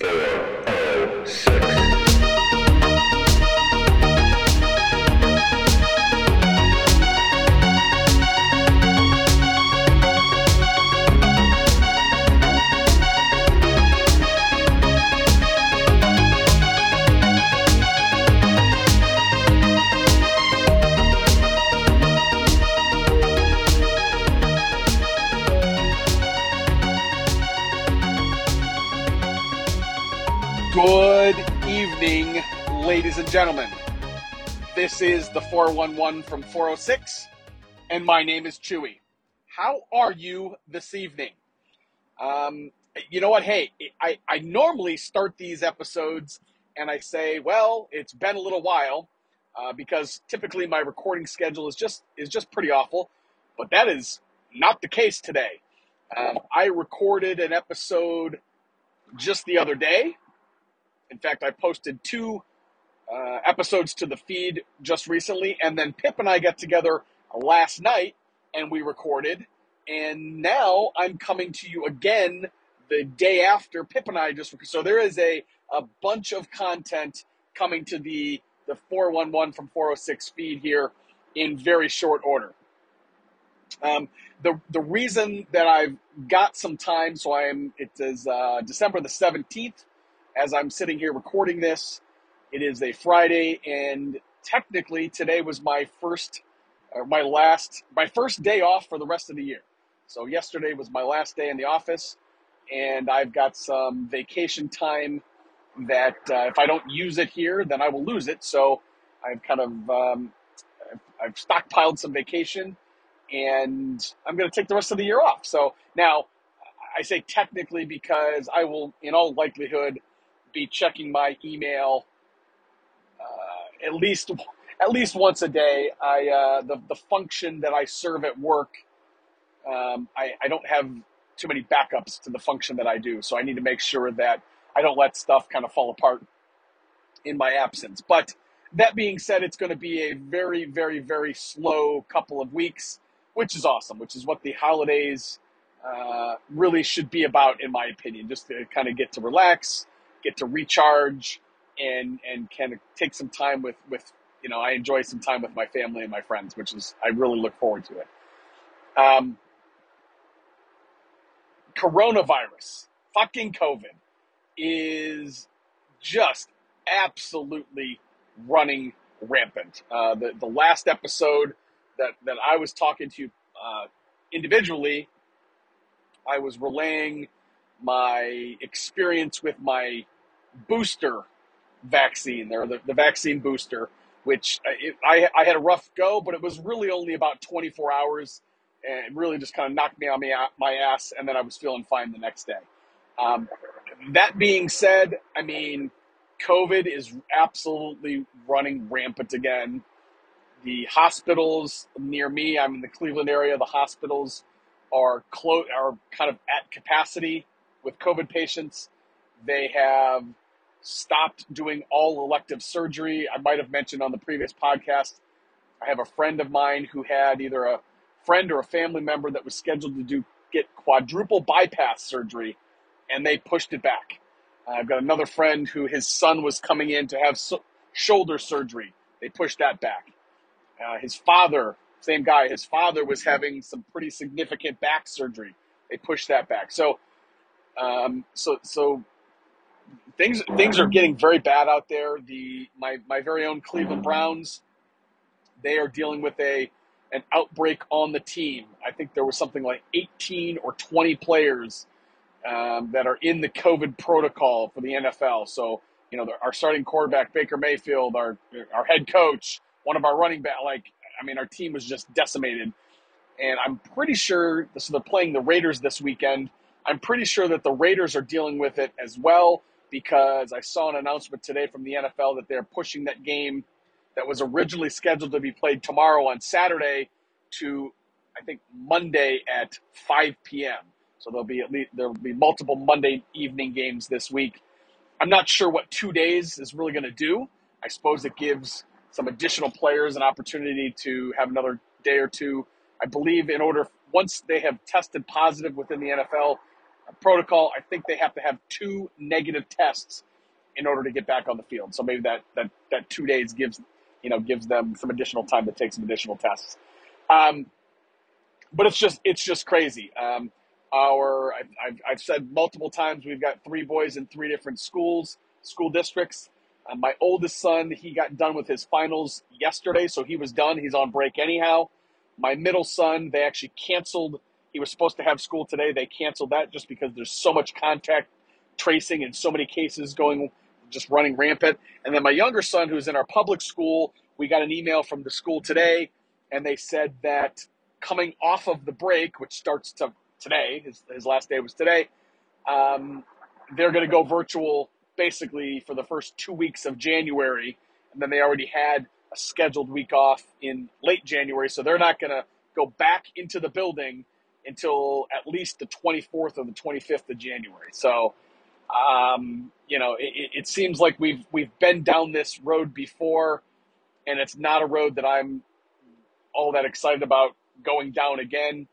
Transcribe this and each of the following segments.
406. This is the 411 from 406, and my name is Chewie. How are you this evening? Um, you know what? Hey, I, I normally start these episodes and I say, well, it's been a little while uh, because typically my recording schedule is just is just pretty awful, but that is not the case today. Um, I recorded an episode just the other day. In fact, I posted two uh, episodes to the feed just recently, and then Pip and I got together last night and we recorded. And now I'm coming to you again the day after Pip and I just so there is a a bunch of content coming to the the 411 from 406 feed here in very short order. Um, the the reason that I've got some time, so I am it is uh, December the 17th as I'm sitting here recording this. It is a Friday, and technically today was my first, or my last, my first day off for the rest of the year. So yesterday was my last day in the office, and I've got some vacation time that uh, if I don't use it here, then I will lose it. So I've kind of um, I've, stockpiled some vacation, and I'm going to take the rest of the year off. So now I say technically because I will, in all likelihood, be checking my email uh, at least at least once a day. I uh, the the function that I serve at work, um, I, I don't have too many backups to the function that I do, so I need to make sure that I don't let stuff kind of fall apart in my absence. But that being said, it's going to be a very very very slow couple of weeks, which is awesome. Which is what the holidays uh, really should be about, in my opinion. Just to kind of get to relax, get to recharge, and and of take some time with with you know I enjoy some time with my family and my friends, which is I really look forward to it. Um, coronavirus, fucking COVID, is just absolutely running rampant. Uh, the the last episode that that I was talking to uh, individually, I was relaying my experience with my booster vaccine, or the, the vaccine booster, which uh, it, I, I had a rough go, but it was really only about 24 hours and really just kind of knocked me on my, my ass, and then I was feeling fine the next day. Um, that being said, I mean, COVID is absolutely running rampant again. The hospitals near me, I'm in the Cleveland area, the hospitals are clo- are kind of at capacity with COVID patients. They have stopped doing all elective surgery. I might have mentioned on the previous podcast, I have a friend of mine who had either a friend or a family member that was scheduled to do get quadruple bypass surgery, and they pushed it back. I've got another friend who his son was coming in to have so- shoulder surgery. They pushed that back. Uh, his father, same guy, his father was having some pretty significant back surgery. They pushed that back. So, um, so, so things things are getting very bad out there. The my my very own Cleveland Browns, they are dealing with a an outbreak on the team. I think there was something like 18 or 20 players um, that are in the COVID protocol for the NFL. So you know, our starting quarterback Baker Mayfield, our our head coach, one of our running back, like I mean, our team was just decimated. And I'm pretty sure so they're playing the Raiders this weekend. I'm pretty sure that the Raiders are dealing with it as well because I saw an announcement today from the NFL that they're pushing that game that was originally scheduled to be played tomorrow on Saturday to I think Monday at 5 p.m. So there'll be at least there'll be multiple Monday evening games this week. I'm not sure what two days is really going to do. I suppose it gives some additional players an opportunity to have another day or two. I believe in order once they have tested positive within the NFL, protocol. I think they have to have two negative tests in order to get back on the field. So maybe that that that two days gives you know gives them some additional time to take some additional tests. Um, but it's just it's just crazy. Um, our I've, I've, I've said multiple times we've got three boys in three different schools, school districts. Uh, my oldest son, he got done with his finals yesterday, so he was done. He's on break anyhow. My middle son, they actually canceled. He was supposed to have school today. They canceled that just because there's so much contact tracing and so many cases going, just running rampant. And then my younger son, who's in our public school, we got an email from the school today, and they said that coming off of the break, which starts to today, his, his last day was today, um, they're going to go virtual basically for the first two weeks of January, and then they already had a scheduled week off in late January, so they're not going to go back into the building until at least the 24th or the 25th of January. So, um, you know, it, it seems like we've we've been down this road before, and it's not a road that I'm all that excited about going down again.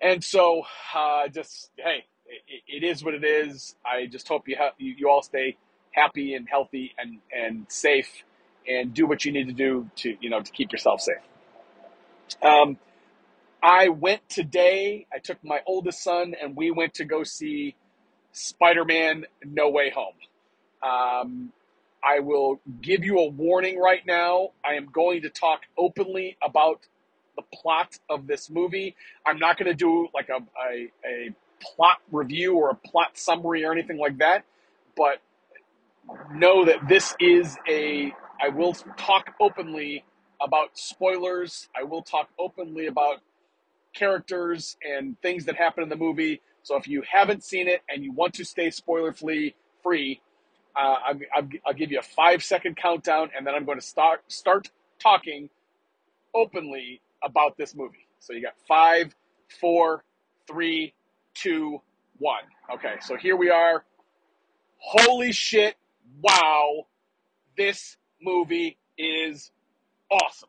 And so, uh, just hey, it, it is what it is. I just hope you, ha- you you all stay happy and healthy and and safe, and do what you need to do to you know to keep yourself safe. Um, I went today. I took my oldest son, and we went to go see Spider-Man: No Way Home. Um, I will give you a warning right now. I am going to talk openly about the plot of this movie. I'm not going to do like a, a, a plot review or a plot summary or anything like that, but know that this is a. I will talk openly about spoilers. I will talk openly about characters and things that happen in the movie. So if you haven't seen it and you want to stay spoiler free, free, uh, I'll, I'll, I'll give you a five second countdown, and then I'm going to start start talking openly about this movie. So you got five, four, three, two, one. Okay, so here we are. Holy shit! Wow, this movie is awesome.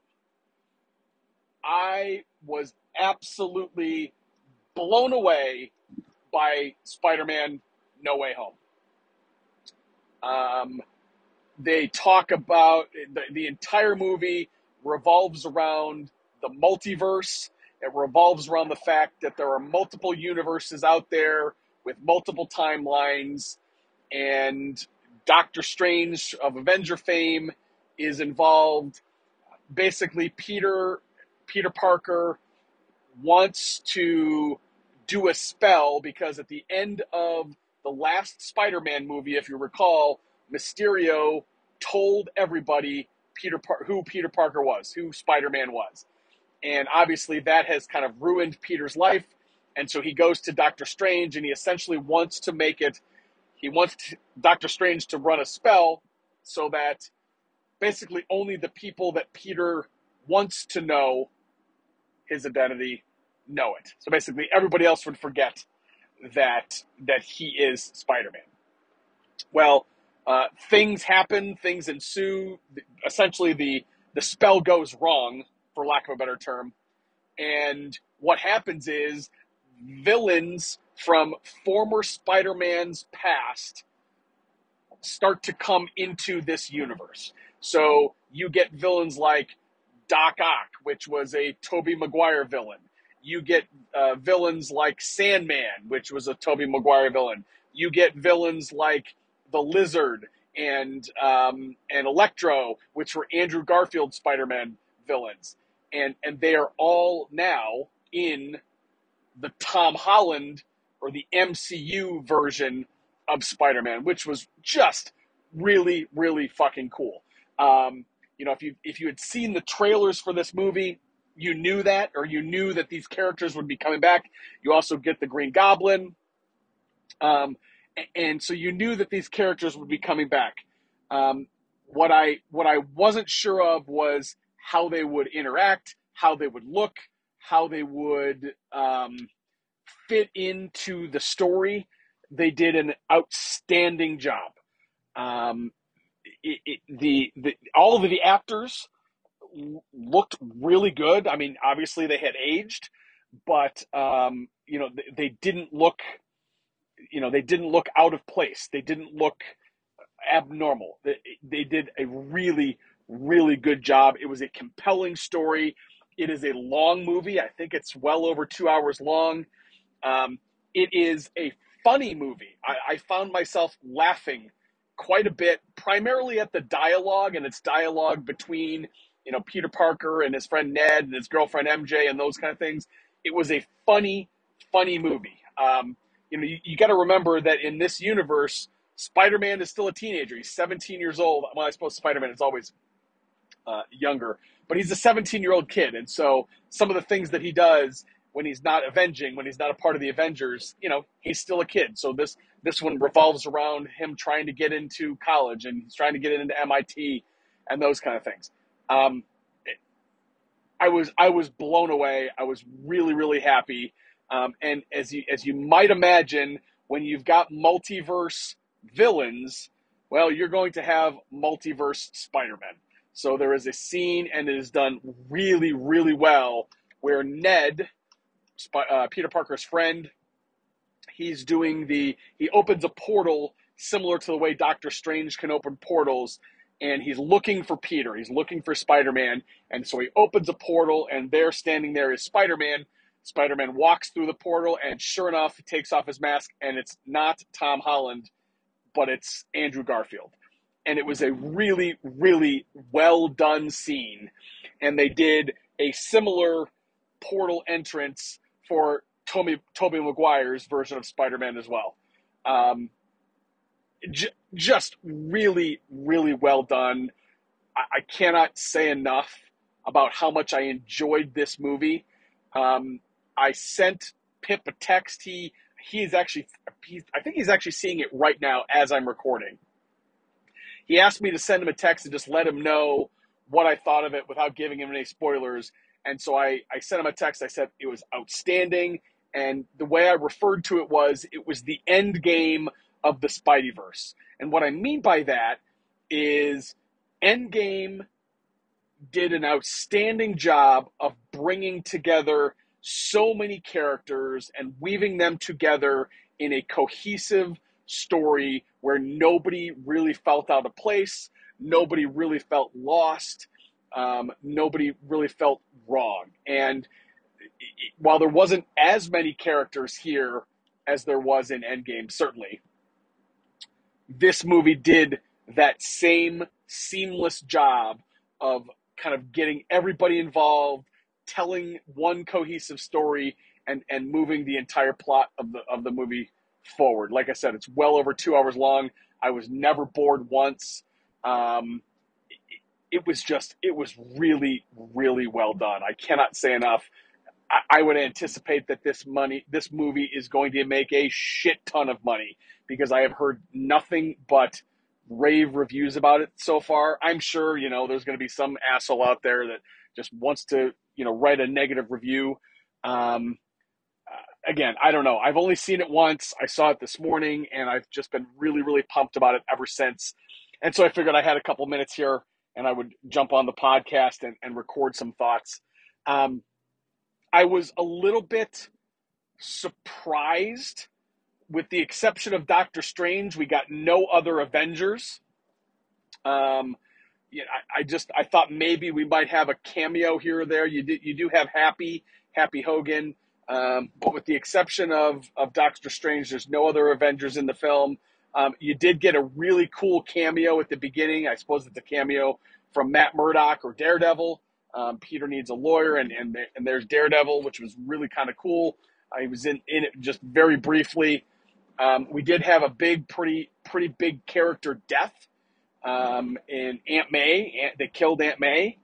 I was absolutely blown away by Spider-Man: No Way Home. Um, they talk about the, the entire movie revolves around the multiverse. It revolves around the fact that there are multiple universes out there with multiple timelines, and Doctor Strange of Avenger fame is involved. Basically, Peter Peter Parker wants to do a spell because at the end of the last Spider-Man movie, if you recall, Mysterio told everybody Peter Par- who Peter Parker was, who Spider-Man was. And obviously that has kind of ruined Peter's life. And so he goes to Doctor Strange and he essentially wants to make it he wants Doctor Strange to run a spell so that basically only the people that Peter wants to know his identity know it. So basically everybody else would forget that that he is Spider-Man. Well, uh, things happen, things ensue. Essentially, the the spell goes wrong, for lack of a better term, and what happens is villains from former Spider-Man's past start to come into this universe. So you get villains like Doc Ock, which was a Tobey Maguire villain you get uh, villains like Sandman, which was a Tobey Maguire villain. You get villains like the Lizard and um, and Electro, which were Andrew Garfield Spider-Man villains, and and they are all now in the Tom Holland or the MCU version of Spider-Man, which was just really really fucking cool. Um, you know, if you if you had seen the trailers for this movie, you knew that, or you knew that these characters would be coming back. You also get the Green Goblin, um, and so you knew that these characters would be coming back. Um, what I what I wasn't sure of was how they would interact, how they would look, how they would um, fit into the story. They did an outstanding job. Um, it, it, the, the all of the actors looked really good. I mean, obviously they had aged, but um, you know they, they didn't look you know, they didn't look out of place. They didn't look abnormal. They, they did a really, really good job. It was a compelling story. It is a long movie. I think it's well over two hours long. Um, it is a funny movie. I, I found myself laughing quite a bit, primarily at the dialogue and its dialogue between you know Peter Parker and his friend Ned and his girlfriend MJ and those kind of things. It was a funny, funny movie. Um, you know, you, you got to remember that in this universe, Spider-Man is still a teenager. He's 17 years old. Well, I suppose Spider-Man is always uh, younger, but he's a 17-year-old kid, and so some of the things that he does when he's not avenging, when he's not a part of the Avengers, you know, he's still a kid. So this this one revolves around him trying to get into college and he's trying to get into MIT and those kind of things. Um, I was I was blown away. I was really really happy. Um, and as you as you might imagine, when you've got multiverse villains, well, you're going to have multiverse Spider-Man. So there is a scene, and it is done really really well, where Ned, uh, Peter Parker's friend, he's doing the he opens a portal similar to the way Doctor Strange can open portals and he's looking for Peter. He's looking for Spider Man. And so he opens a portal, and there, standing there, is Spider Man. Spider Man walks through the portal, and sure enough, he takes off his mask, and it's not Tom Holland, but it's Andrew Garfield. And it was a really, really well done scene. And they did a similar portal entrance for Tobey, Tobey Maguire's version of Spider Man as well. Um, j- just really, really well done. I-, I cannot say enough about how much I enjoyed this movie. Um, I sent Pip a text. He he's actually he's, I think he's actually seeing it right now as I'm recording. He asked me to send him a text and just let him know what I thought of it without giving him any spoilers. And so I, I sent him a text. I said it was outstanding. And the way I referred to it was it was the end game of the Spideyverse. And what I mean by that is Endgame did an outstanding job of bringing together so many characters and weaving them together in a cohesive story where nobody really felt out of place, nobody really felt lost, um, nobody really felt wrong. And while there wasn't as many characters here as there was in Endgame, certainly, this movie did that same seamless job of kind of getting everybody involved, telling one cohesive story, and and moving the entire plot of the of the movie forward. Like I said, it's well over two hours long. I was never bored once. Um, it, was just it was really really well done. I cannot say enough. I would anticipate that this money, this movie is going to make a shit ton of money because I have heard nothing but rave reviews about it so far. I'm sure, you know, there's going to be some asshole out there that just wants to, you know, write a negative review. Um, uh, again, I don't know. I've only seen it once. I saw it this morning and I've just been really, really pumped about it ever since. And so I figured I had a couple minutes here and I would jump on the podcast and, and record some thoughts. Um, I was a little bit surprised, with the exception of Doctor Strange. We got no other Avengers. Um, I, I, just I thought maybe we might have a cameo here or there. You do you do have Happy Happy Hogan, um, but with the exception of of Doctor Strange, there's no other Avengers in the film. Um, you did get a really cool cameo at the beginning. I suppose it's a cameo from Matt Murdock or Daredevil. Um, Peter needs a lawyer, and and and there's Daredevil, which was really kind of cool. I was in in it just very briefly. Um, we did have a big, pretty pretty big character death um, in Aunt May. Aunt, they killed Aunt May.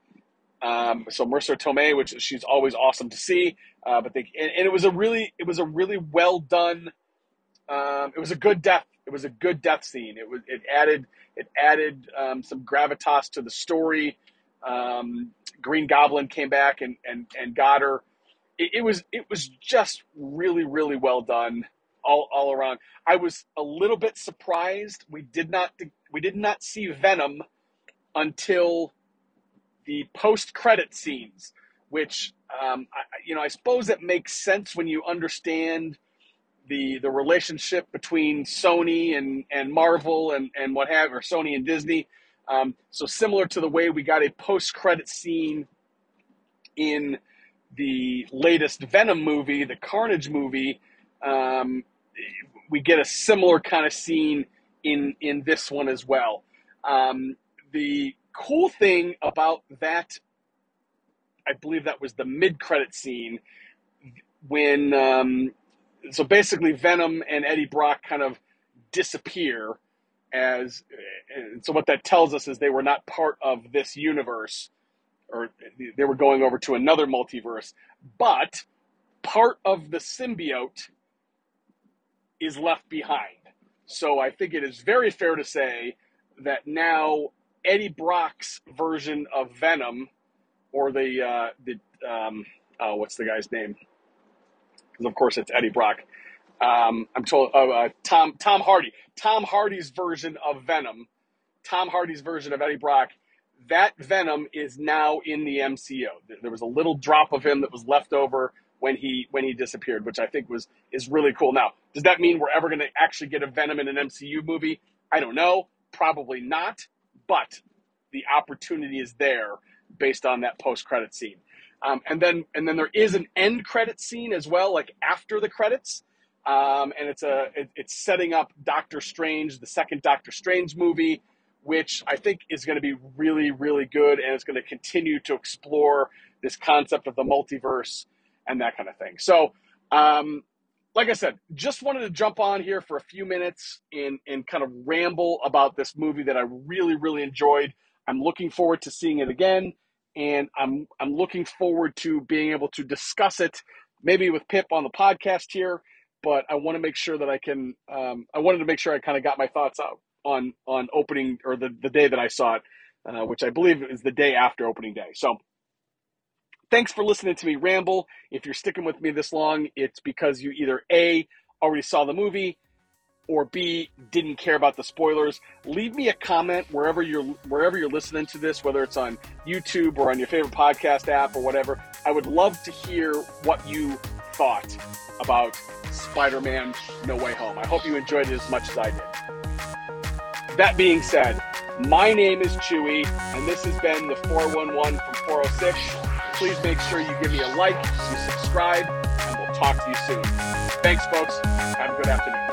Um, so Marisa Tomei, which she's always awesome to see. Uh, but they and, and, it was a really it was a really well done. Um, it was a good death. It was a good death scene. It was it added it added um, some gravitas to the story. Um, Green Goblin came back and and and got her. It, it, was it was just really really well done all all around. I was a little bit surprised we did not we did not see Venom until the post credit scenes, which um, I, you know I suppose it makes sense when you understand the the relationship between Sony and and Marvel and and what have or Sony and Disney. Um, so similar to the way we got a post credit scene in the latest Venom movie, the Carnage movie, um, we get a similar kind of scene in in this one as well. Um, the cool thing about that, I believe that was the mid credit scene when um, so basically Venom and Eddie Brock kind of disappear as and so what that tells us is they were not part of this universe or they were going over to another multiverse but part of the symbiote is left behind. So i think it is very fair to say that now eddie brock's version of venom or the uh, the um, oh what's the guy's name because of course it's eddie brock um, I'm told uh, uh, Tom Tom Hardy. Tom Hardy's version of Venom. Tom Hardy's version of Eddie Brock. That Venom is now in the MCU. There was a little drop of him that was left over when he when he disappeared, which I think was is really cool. Now, does that mean we're ever going to actually get a Venom in an MCU movie? I don't know. Probably not. But the opportunity is there based on that post credit scene. Um, and then and then there is an end credit scene as well, like after the credits um, and it's a it, it's setting up Doctor Strange, the second Doctor Strange movie, which I think is going to be really really good, and it's going to continue to explore this concept of the multiverse and that kind of thing. So, um, like I said, just wanted to jump on here for a few minutes and and kind of ramble about this movie that I really really enjoyed. I'm looking forward to seeing it again, and I'm I'm looking forward to being able to discuss it maybe with Pip on the podcast here but I want to make sure that I can. Um, I wanted to make sure I kind of got my thoughts out on on opening or the the day that I saw it, uh, which I believe is the day after opening day. So. Thanks for listening to me ramble. If you're sticking with me this long, it's because you either A, already saw the movie, or B didn't care about the spoilers, leave me a comment wherever you're wherever you're listening to this, whether it's on YouTube or on your favorite podcast app or whatever. I would love to hear what you thought about Spider Man No Way Home. I hope you enjoyed it as much as I did. That being said, my name is Chewie, and this has been the 411 from 406. Please make sure you give me a like, you subscribe, and we'll talk to you soon. Thanks, folks. Have a good afternoon.